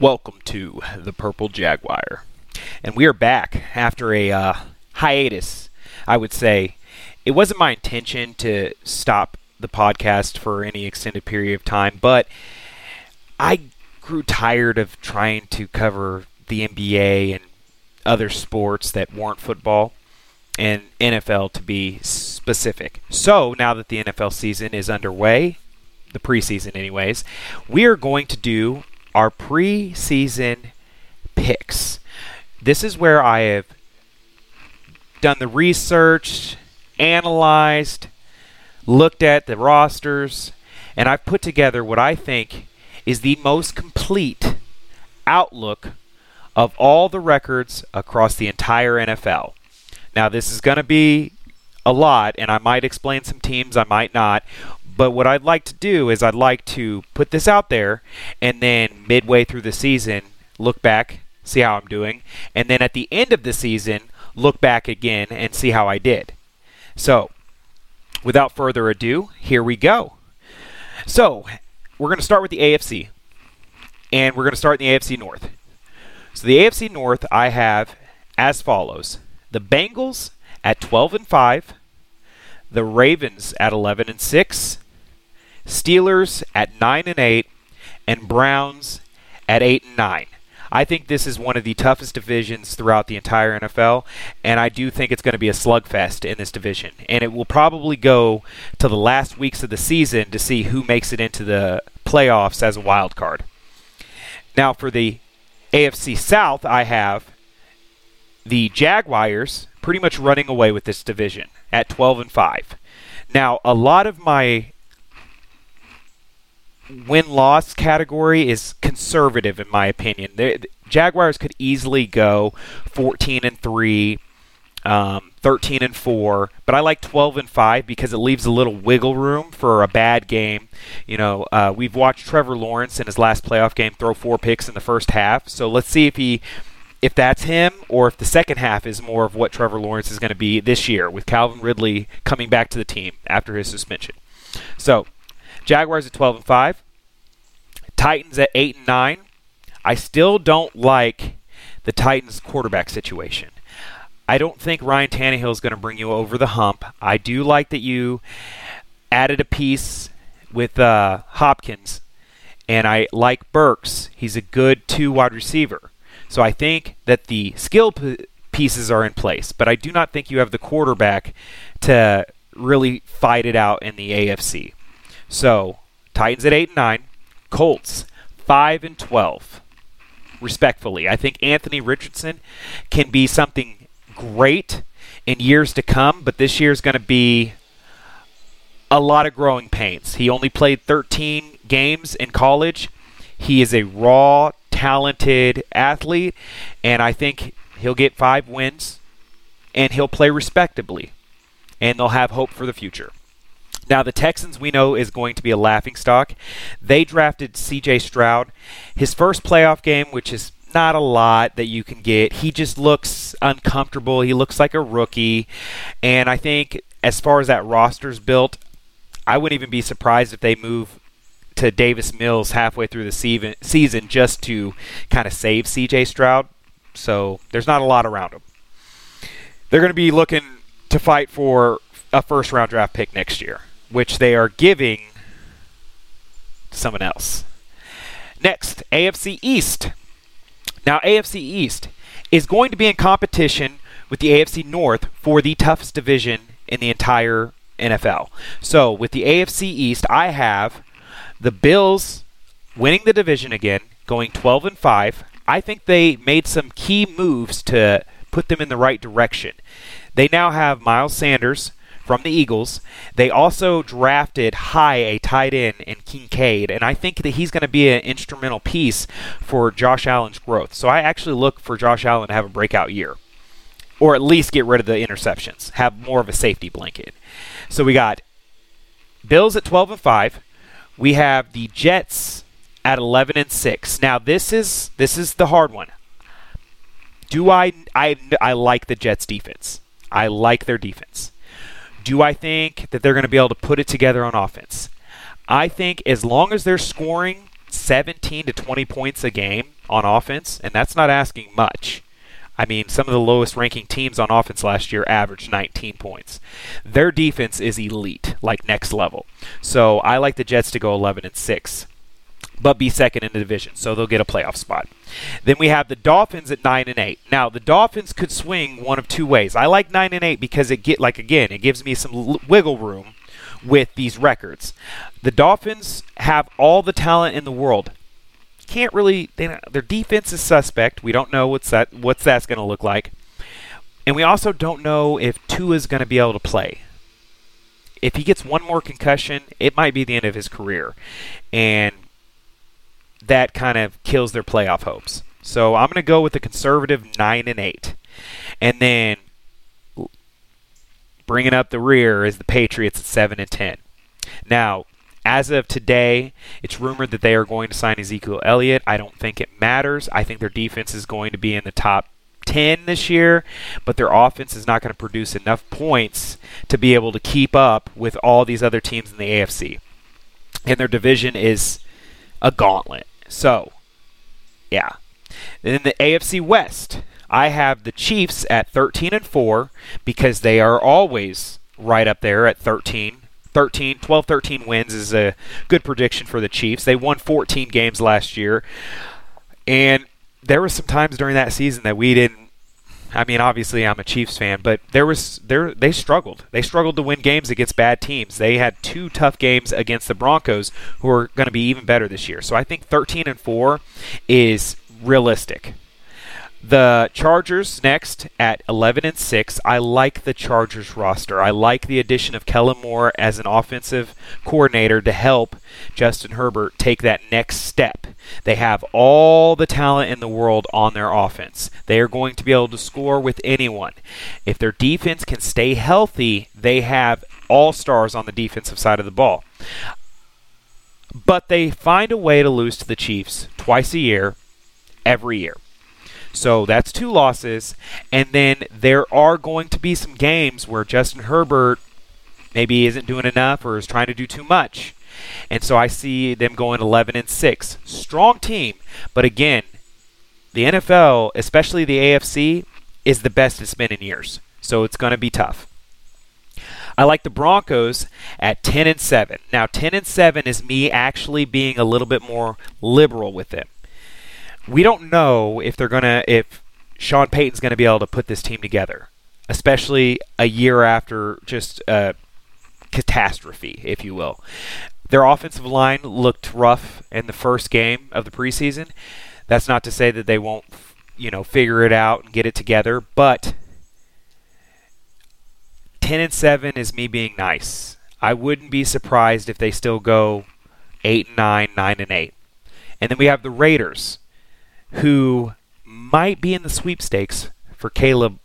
Welcome to the Purple Jaguar. And we are back after a uh, hiatus, I would say. It wasn't my intention to stop the podcast for any extended period of time, but I grew tired of trying to cover the NBA and other sports that weren't football and NFL to be specific. So now that the NFL season is underway, the preseason, anyways, we are going to do our preseason picks. This is where I have done the research, analyzed, looked at the rosters, and I've put together what I think is the most complete outlook of all the records across the entire NFL. Now, this is going to be a lot, and I might explain some teams, I might not. But what I'd like to do is I'd like to put this out there, and then midway through the season, look back, see how I'm doing, and then at the end of the season, look back again and see how I did. So, without further ado, here we go. So, we're going to start with the AFC, and we're going to start in the AFC North. So, the AFC North I have as follows the Bengals at 12 and 5, the Ravens at 11 and 6, Steelers at 9 and 8, and Browns at 8 and 9. I think this is one of the toughest divisions throughout the entire NFL, and I do think it's going to be a slugfest in this division. And it will probably go to the last weeks of the season to see who makes it into the playoffs as a wild card. Now, for the AFC South, I have the Jaguars pretty much running away with this division at 12 and 5. Now, a lot of my win loss category is conservative in my opinion. The Jaguars could easily go 14 and 3, um, 13 and 4, but I like 12 and 5 because it leaves a little wiggle room for a bad game. You know, uh, we've watched Trevor Lawrence in his last playoff game throw four picks in the first half, so let's see if he if that's him or if the second half is more of what Trevor Lawrence is going to be this year with Calvin Ridley coming back to the team after his suspension. So, Jaguars at 12 and 5, Titans at 8 and 9. I still don't like the Titans quarterback situation. I don't think Ryan Tannehill is going to bring you over the hump. I do like that you added a piece with uh, Hopkins, and I like Burks. He's a good two wide receiver. So I think that the skill p- pieces are in place, but I do not think you have the quarterback to really fight it out in the AFC. So Titans at eight and nine, Colts five and twelve. Respectfully, I think Anthony Richardson can be something great in years to come, but this year is going to be a lot of growing pains. He only played 13 games in college. He is a raw talented athlete, and I think he'll get five wins and he'll play respectably, and they'll have hope for the future. Now, the Texans we know is going to be a laughing stock. They drafted CJ Stroud. His first playoff game, which is not a lot that you can get, he just looks uncomfortable. He looks like a rookie. And I think as far as that roster's built, I wouldn't even be surprised if they move to Davis Mills halfway through the season just to kind of save CJ Stroud. So there's not a lot around him. They're going to be looking to fight for a first round draft pick next year, which they are giving to someone else. Next, AFC East. Now, AFC East is going to be in competition with the AFC North for the toughest division in the entire NFL. So, with the AFC East, I have the Bills winning the division again, going 12 and 5. I think they made some key moves to put them in the right direction. They now have Miles Sanders from the Eagles. They also drafted high a tight end in Kincaid, and I think that he's going to be an instrumental piece for Josh Allen's growth. So I actually look for Josh Allen to have a breakout year, or at least get rid of the interceptions, have more of a safety blanket. So we got Bills at 12 and 5 we have the Jets at 11 and 6. Now this is this is the hard one. Do I I I like the Jets defense. I like their defense. Do I think that they're going to be able to put it together on offense? I think as long as they're scoring 17 to 20 points a game, on offense, and that's not asking much. I mean, some of the lowest ranking teams on offense last year averaged 19 points. Their defense is elite, like next level. So I like the Jets to go 11 and 6, but be second in the division, so they'll get a playoff spot. Then we have the Dolphins at 9 and 8. Now, the Dolphins could swing one of two ways. I like 9 and 8 because it get like again, it gives me some wiggle room with these records. The Dolphins have all the talent in the world can't really. Their defense is suspect. We don't know what's that what's that's going to look like, and we also don't know if Tua is going to be able to play. If he gets one more concussion, it might be the end of his career, and that kind of kills their playoff hopes. So I'm going to go with the conservative nine and eight, and then bringing up the rear is the Patriots at seven and ten. Now, as of today, it's rumored that they are going to sign Ezekiel Elliott. I don't think it matters. I think their defense is going to be in the top 10 this year, but their offense is not going to produce enough points to be able to keep up with all these other teams in the AFC. And their division is a gauntlet. So, yeah. Then the AFC West, I have the Chiefs at 13 and 4 because they are always right up there at 13 13, 12, 13 wins is a good prediction for the Chiefs. They won 14 games last year. And there were some times during that season that we didn't I mean, obviously, I'm a Chiefs fan, but there was there they struggled. They struggled to win games against bad teams. They had two tough games against the Broncos, who are going to be even better this year. So I think 13 and four is realistic. The Chargers next at 11 and 6. I like the Chargers roster. I like the addition of Kellen Moore as an offensive coordinator to help Justin Herbert take that next step. They have all the talent in the world on their offense. They are going to be able to score with anyone. If their defense can stay healthy, they have all stars on the defensive side of the ball. But they find a way to lose to the Chiefs twice a year, every year. So that's two losses. And then there are going to be some games where Justin Herbert maybe isn't doing enough or is trying to do too much. And so I see them going 11 and 6. Strong team, but again, the NFL, especially the AFC, is the best it's been in years. So it's going to be tough. I like the Broncos at 10 and 7. Now 10 and 7 is me actually being a little bit more liberal with them we don't know if they're gonna if Sean Payton's gonna be able to put this team together, especially a year after just a catastrophe, if you will. Their offensive line looked rough in the first game of the preseason. That's not to say that they won't, you know, figure it out and get it together, but 10 and 7 is me being nice. I wouldn't be surprised if they still go 8 and 9, 9 and 8. And then we have the Raiders who might be in the sweepstakes for Caleb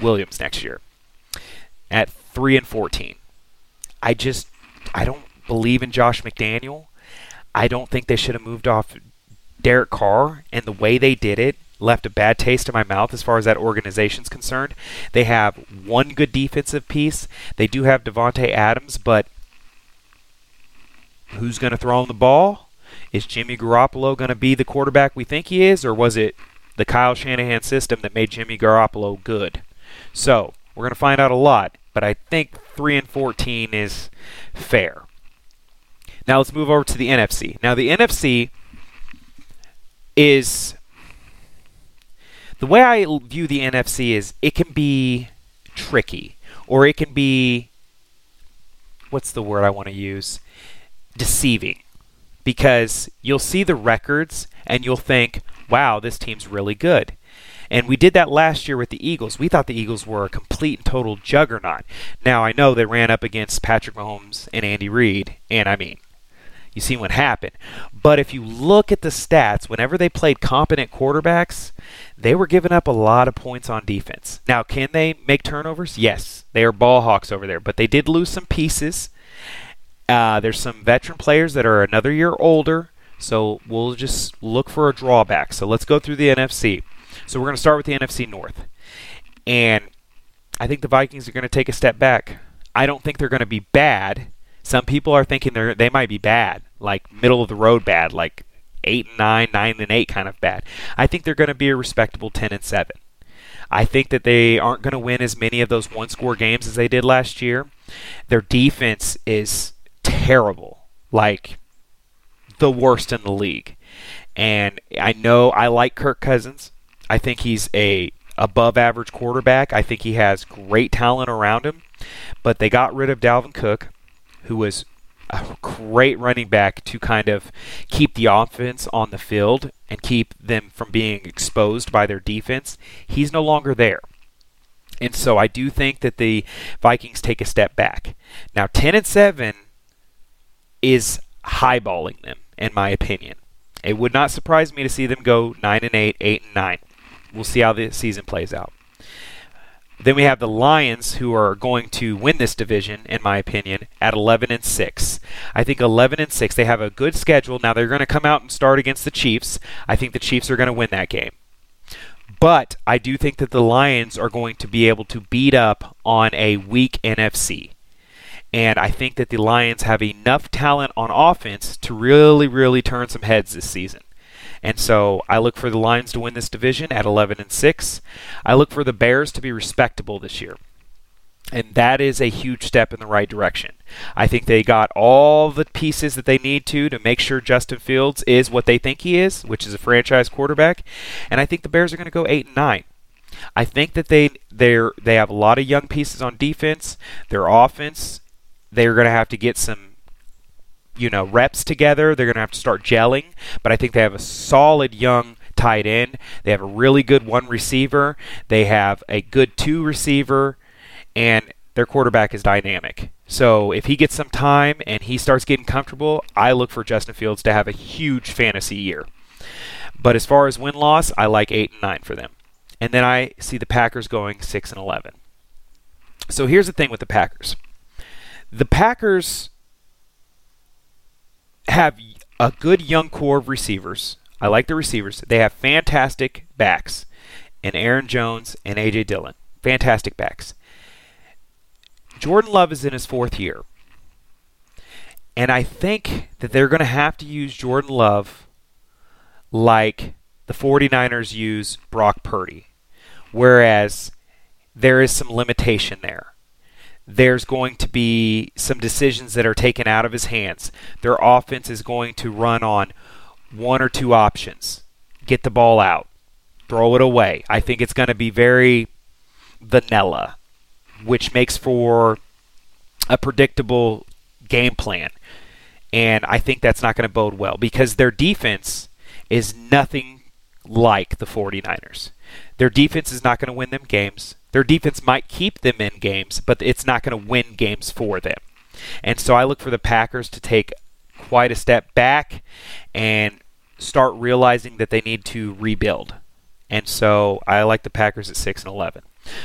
Williams next year at 3 and 14. I just I don't believe in Josh McDaniel. I don't think they should have moved off Derek Carr and the way they did it left a bad taste in my mouth as far as that organization's concerned. They have one good defensive piece. They do have Davante Adams, but who's going to throw him the ball? Is Jimmy Garoppolo going to be the quarterback we think he is, or was it the Kyle Shanahan system that made Jimmy Garoppolo good? So we're going to find out a lot, but I think 3 and 14 is fair. Now let's move over to the NFC. Now the NFC is the way I view the NFC is it can be tricky or it can be what's the word I want to use? deceiving because you'll see the records and you'll think, wow, this team's really good. And we did that last year with the Eagles. We thought the Eagles were a complete and total juggernaut. Now, I know they ran up against Patrick Mahomes and Andy Reid, and I mean, you see what happened. But if you look at the stats, whenever they played competent quarterbacks, they were giving up a lot of points on defense. Now, can they make turnovers? Yes. They are ball hawks over there, but they did lose some pieces. Uh, there's some veteran players that are another year older, so we'll just look for a drawback. So let's go through the NFC. So we're going to start with the NFC North. And I think the Vikings are going to take a step back. I don't think they're going to be bad. Some people are thinking they they might be bad, like middle of the road bad, like eight and nine, nine and eight kind of bad. I think they're going to be a respectable ten and seven. I think that they aren't going to win as many of those one score games as they did last year. Their defense is terrible, like the worst in the league. And I know I like Kirk Cousins. I think he's a above average quarterback. I think he has great talent around him. But they got rid of Dalvin Cook, who was a great running back to kind of keep the offense on the field and keep them from being exposed by their defense. He's no longer there. And so I do think that the Vikings take a step back. Now 10 and 7 is highballing them in my opinion. It would not surprise me to see them go 9 and 8, 8 and 9. We'll see how the season plays out. Then we have the Lions, who are going to win this division, in my opinion, at 11 and 6. I think 11 and 6. They have a good schedule. Now they're going to come out and start against the Chiefs. I think the Chiefs are going to win that game. But I do think that the Lions are going to be able to beat up on a weak NFC. And I think that the Lions have enough talent on offense to really, really turn some heads this season. And so I look for the Lions to win this division at 11 and 6. I look for the Bears to be respectable this year. And that is a huge step in the right direction. I think they got all the pieces that they need to to make sure Justin Fields is what they think he is, which is a franchise quarterback. And I think the Bears are going to go 8 and 9. I think that they they they have a lot of young pieces on defense. Their offense, they're going to have to get some you know reps together. They're going to have to start gelling, but I think they have a solid young tight end. They have a really good one receiver. They have a good two receiver, and their quarterback is dynamic. So if he gets some time and he starts getting comfortable, I look for Justin Fields to have a huge fantasy year. But as far as win loss, I like eight and nine for them. And then I see the Packers going six and eleven. So here's the thing with the Packers. The Packers have a good young core of receivers. I like the receivers. They have fantastic backs and Aaron Jones and A.J. Dillon. Fantastic backs. Jordan Love is in his fourth year. And I think that they're going to have to use Jordan Love like the 49ers use Brock Purdy. Whereas there is some limitation there there's going to be some decisions that are taken out of his hands. Their offense is going to run on one or two options get the ball out, throw it away. I think it's going to be very vanilla, which makes for a predictable game plan. And I think that's not going to bode well because their defense is nothing like the 49ers. Their defense is not going to win them games. Their defense might keep them in games, but it's not going to win games for them. And so I look for the Packers to take quite a step back and start realizing that they need to rebuild. And so I like the Packers at 6 and 11.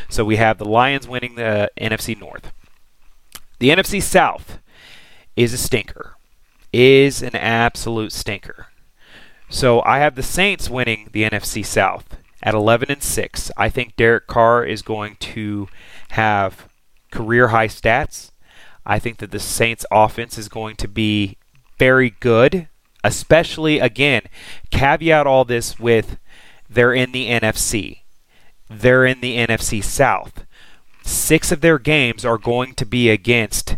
So we have the Lions winning the NFC North. The NFC South is a stinker. Is an absolute stinker. So I have the Saints winning the NFC South at 11 and 6. I think Derek Carr is going to have career high stats. I think that the Saints offense is going to be very good, especially again, caveat all this with they're in the NFC. They're in the NFC South. 6 of their games are going to be against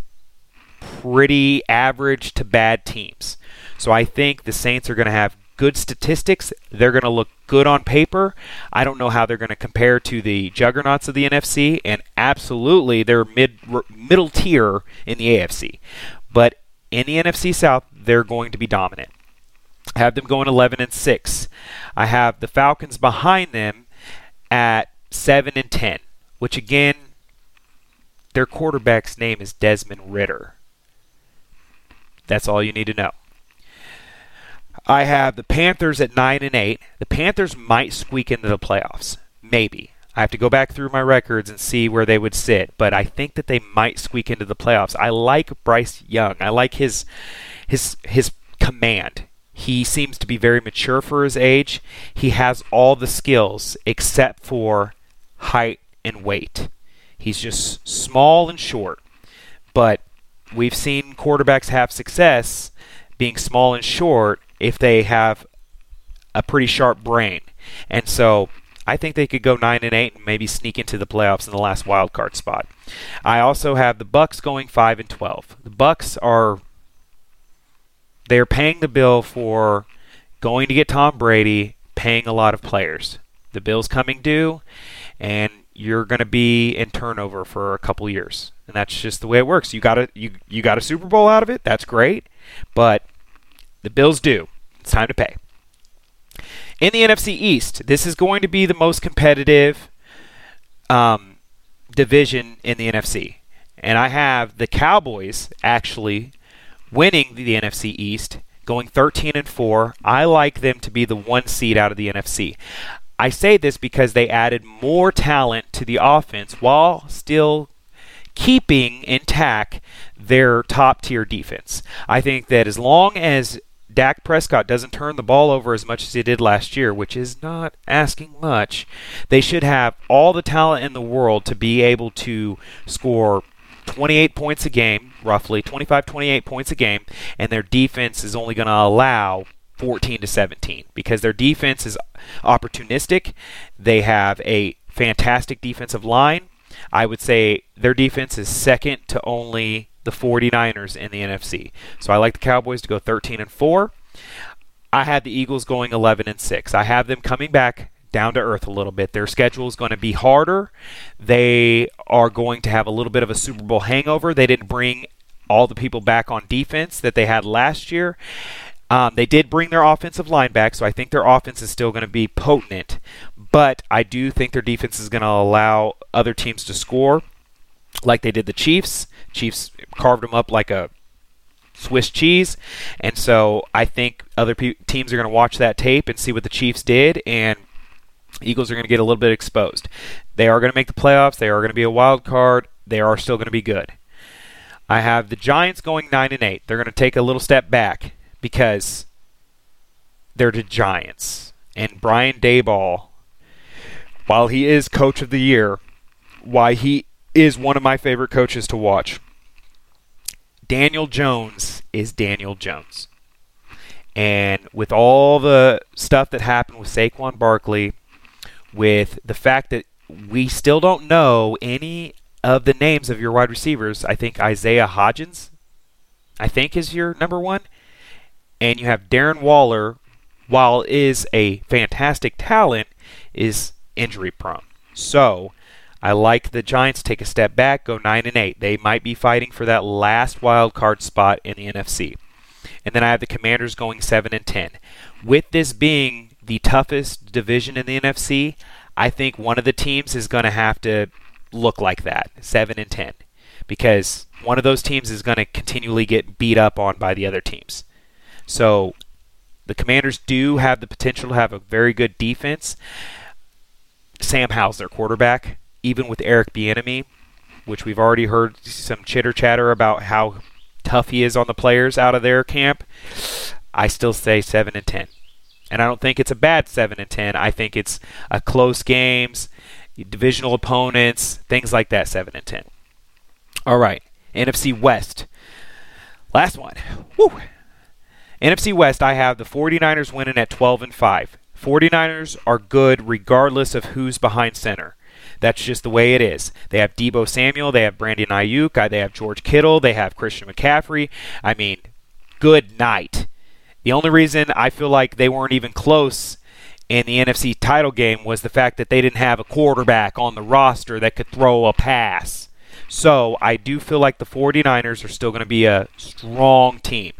pretty average to bad teams. So I think the Saints are going to have good statistics. They're going to look good on paper. I don't know how they're going to compare to the juggernauts of the NFC, and absolutely they're mid middle tier in the AFC. But in the NFC South, they're going to be dominant. I have them going 11 and 6. I have the Falcons behind them at 7 and 10, which again, their quarterback's name is Desmond Ridder. That's all you need to know. I have the Panthers at nine and eight. The Panthers might squeak into the playoffs, maybe. I have to go back through my records and see where they would sit, but I think that they might squeak into the playoffs. I like Bryce Young. I like his his his command. He seems to be very mature for his age. He has all the skills except for height and weight. He's just small and short. But we've seen quarterbacks have success being small and short if they have a pretty sharp brain. And so I think they could go 9 and 8 and maybe sneak into the playoffs in the last wild card spot. I also have the Bucs going 5 and 12. The Bucs are they're paying the bill for going to get Tom Brady, paying a lot of players. The bill's coming due and you're going to be in turnover for a couple years. And that's just the way it works. You got a you you got a Super Bowl out of it. That's great. But the bill's due. It's time to pay. In the NFC East, this is going to be the most competitive um, division in the NFC. And I have the Cowboys actually winning the NFC East, going 13 and 4. I like them to be the one seed out of the NFC. I say this because they added more talent to the offense while still keeping intact their top tier defense. I think that as long as Dak Prescott doesn't turn the ball over as much as he did last year, which is not asking much, they should have all the talent in the world to be able to score 28 points a game, roughly 25 28 points a game, and their defense is only going to allow 14 to 17 because their defense is opportunistic. They have a fantastic defensive line. I would say their defense is second to only the 49ers in the NFC. So I like the Cowboys to go 13 and 4. I had the Eagles going 11 and 6. I have them coming back down to earth a little bit. Their schedule is going to be harder. They are going to have a little bit of a Super Bowl hangover. They didn't bring all the people back on defense that they had last year. Um, they did bring their offensive line back, so I think their offense is still going to be potent. But I do think their defense is going to allow other teams to score, like they did the Chiefs. Chiefs carved them up like a Swiss cheese, and so I think other pe- teams are going to watch that tape and see what the Chiefs did, and Eagles are going to get a little bit exposed. They are going to make the playoffs. They are going to be a wild card. They are still going to be good. I have the Giants going nine and eight. They're going to take a little step back because they're the Giants. And Brian Daboll, while he is coach of the year, why he is one of my favorite coaches to watch. Daniel Jones is Daniel Jones. And with all the stuff that happened with Saquon Barkley, with the fact that we still don't know any of the names of your wide receivers, I think Isaiah Hodgins, I think is your number one and you have Darren Waller, while is a fantastic talent, is injury prone. So I like the Giants take a step back, go nine and eight. They might be fighting for that last wild card spot in the NFC. And then I have the Commanders going seven and ten. With this being the toughest division in the NFC, I think one of the teams is going to have to look like that, seven and ten, because one of those teams is going to continually get beat up on by the other teams. So the Commanders do have the potential to have a very good defense. Sam Howell's their quarterback, even with Eric Bieniemy, which we've already heard some chitter chatter about how tough he is on the players out of their camp. I still say seven and ten, and I don't think it's a bad seven and ten. I think it's a close games, divisional opponents, things like that. Seven and ten. All right, NFC West. Last one. Woo. NFC West, I have the 49ers winning at 12 and 5. 49ers are good regardless of who's behind center. That's just the way it is. They have Deebo Samuel, they have Brandon Aiyuk, uh, they have George Kittle, they have Christian McCaffrey. I mean, good night. The only reason I feel like they weren't even close in the NFC title game was the fact that they didn't have a quarterback on the roster that could throw a pass. So I do feel like the 49ers are still going to be a strong team.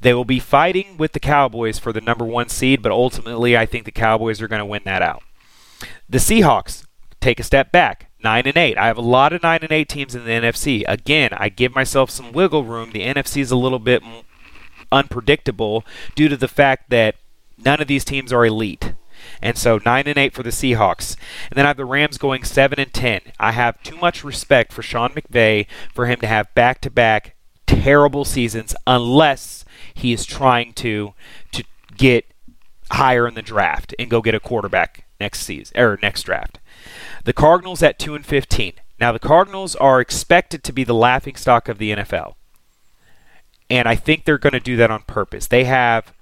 They will be fighting with the Cowboys for the number one seed, but ultimately I think the Cowboys are going to win that out. The Seahawks take a step back. 9 and 8. I have a lot of 9 and 8 teams in the NFC. Again, I give myself some wiggle room. The NFC is a little bit unpredictable due to the fact that none of these teams are elite. And so 9 and 8 for the Seahawks. And then I have the Rams going 7 and 10. I have too much respect for Sean McVay for him to have back-to-back terrible seasons unless he is trying to to get higher in the draft and go get a quarterback next season or next draft. The Cardinals at 2 and 15. Now the Cardinals are expected to be the laughing stock of the NFL. And I think they're going to do that on purpose. They have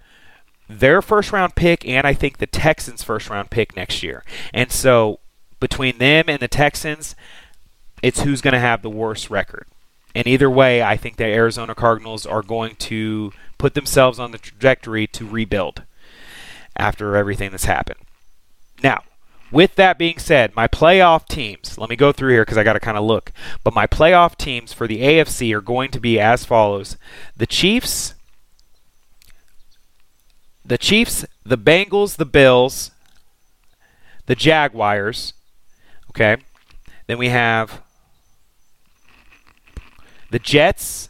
their first round pick and I think the Texans' first round pick next year. And so between them and the Texans, it's who's going to have the worst record. And either way, I think the Arizona Cardinals are going to put themselves on the trajectory to rebuild after everything that's happened. Now, with that being said, my playoff teams, let me go through here because I got to kind of look. But my playoff teams for the AFC are going to be as follows the Chiefs, the Chiefs, the Bengals, the Bills, the Jaguars. Okay. Then we have the Jets,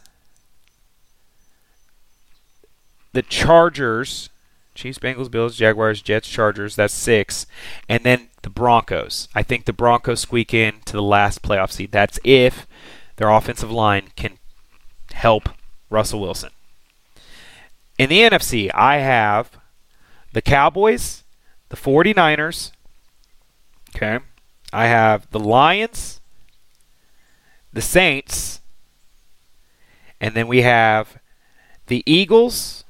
the Chargers, Chiefs, Bengals, Bills, Jaguars, Jets, Chargers. That's six. And then the Broncos. I think the Broncos squeak in to the last playoff seed. That's if their offensive line can help Russell Wilson. In the NFC, I have the Cowboys, the 49ers. Okay. I have the Lions, the Saints, and then we have the Eagles,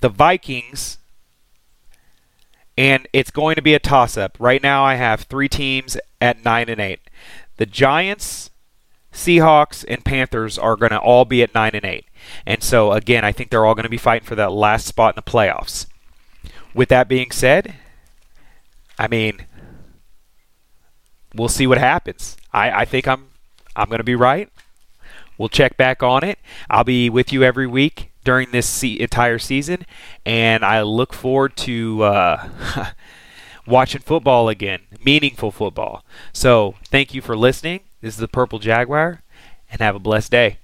the Vikings, and it's going to be a toss up. Right now I have 3 teams at 9 and 8. The Giants, Seahawks and Panthers are going to all be at 9 and 8. And so again, I think they're all going to be fighting for that last spot in the playoffs. With that being said, I mean, we'll see what happens. I, I think I'm I'm going to be right. We'll check back on it. I'll be with you every week during this se- entire season, and I look forward to uh, watching football again, meaningful football. So, thank you for listening. This is the Purple Jaguar, and have a blessed day.